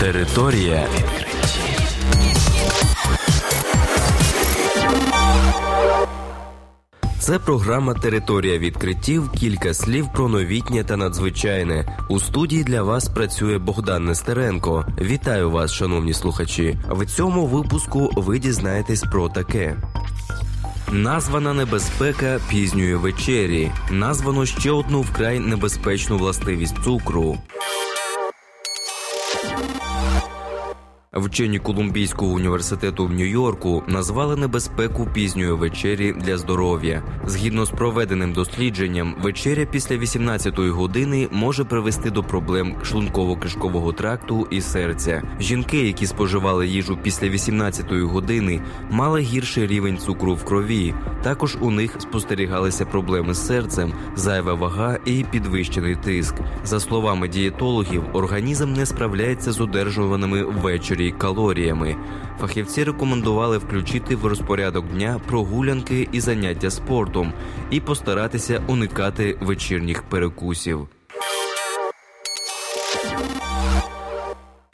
Територія відкриттів. Це програма Територія відкриттів. Кілька слів про новітнє та надзвичайне. У студії для вас працює Богдан Нестеренко. Вітаю вас, шановні слухачі. В цьому випуску ви дізнаєтесь про таке. Названа небезпека пізньої вечері. Названо ще одну вкрай небезпечну властивість цукру. Вчені Колумбійського університету в Нью-Йорку назвали небезпеку пізньої вечері для здоров'я. Згідно з проведеним дослідженням, вечеря після 18-ї години може привести до проблем шлунково-кишкового тракту і серця. Жінки, які споживали їжу після 18-ї години, мали гірший рівень цукру в крові. Також у них спостерігалися проблеми з серцем, зайва вага і підвищений тиск. За словами дієтологів, організм не справляється з одержуваними ввечері калоріями. Фахівці рекомендували включити в розпорядок дня прогулянки і заняття спортом і постаратися уникати вечірніх перекусів.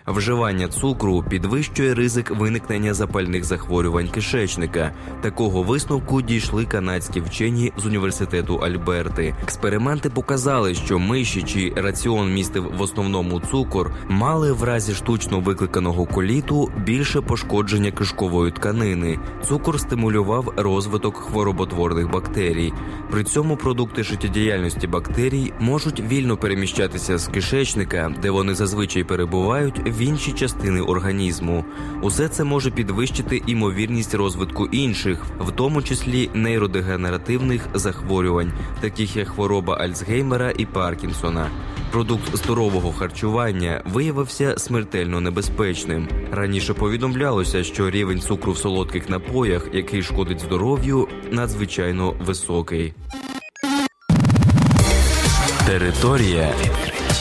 Вживання цукру підвищує ризик виникнення запальних захворювань кишечника. Такого висновку дійшли канадські вчені з університету Альберти. Експерименти показали, що миші, чий раціон містив в основному цукор, мали в разі штучно викликаного коліту більше пошкодження кишкової тканини. Цукор стимулював розвиток хвороботворних бактерій. При цьому продукти життєдіяльності бактерій можуть вільно переміщатися з кишечника, де вони зазвичай перебувають в інші частини організму. Усе це може підвищити імовірність розвитку інших, в тому числі нейродегенеративних захворювань, таких як хвороба Альцгеймера і Паркінсона. Продукт здорового харчування виявився смертельно небезпечним. Раніше повідомлялося, що рівень цукру в солодких напоях, який шкодить здоров'ю, надзвичайно високий. Територія відкриттів.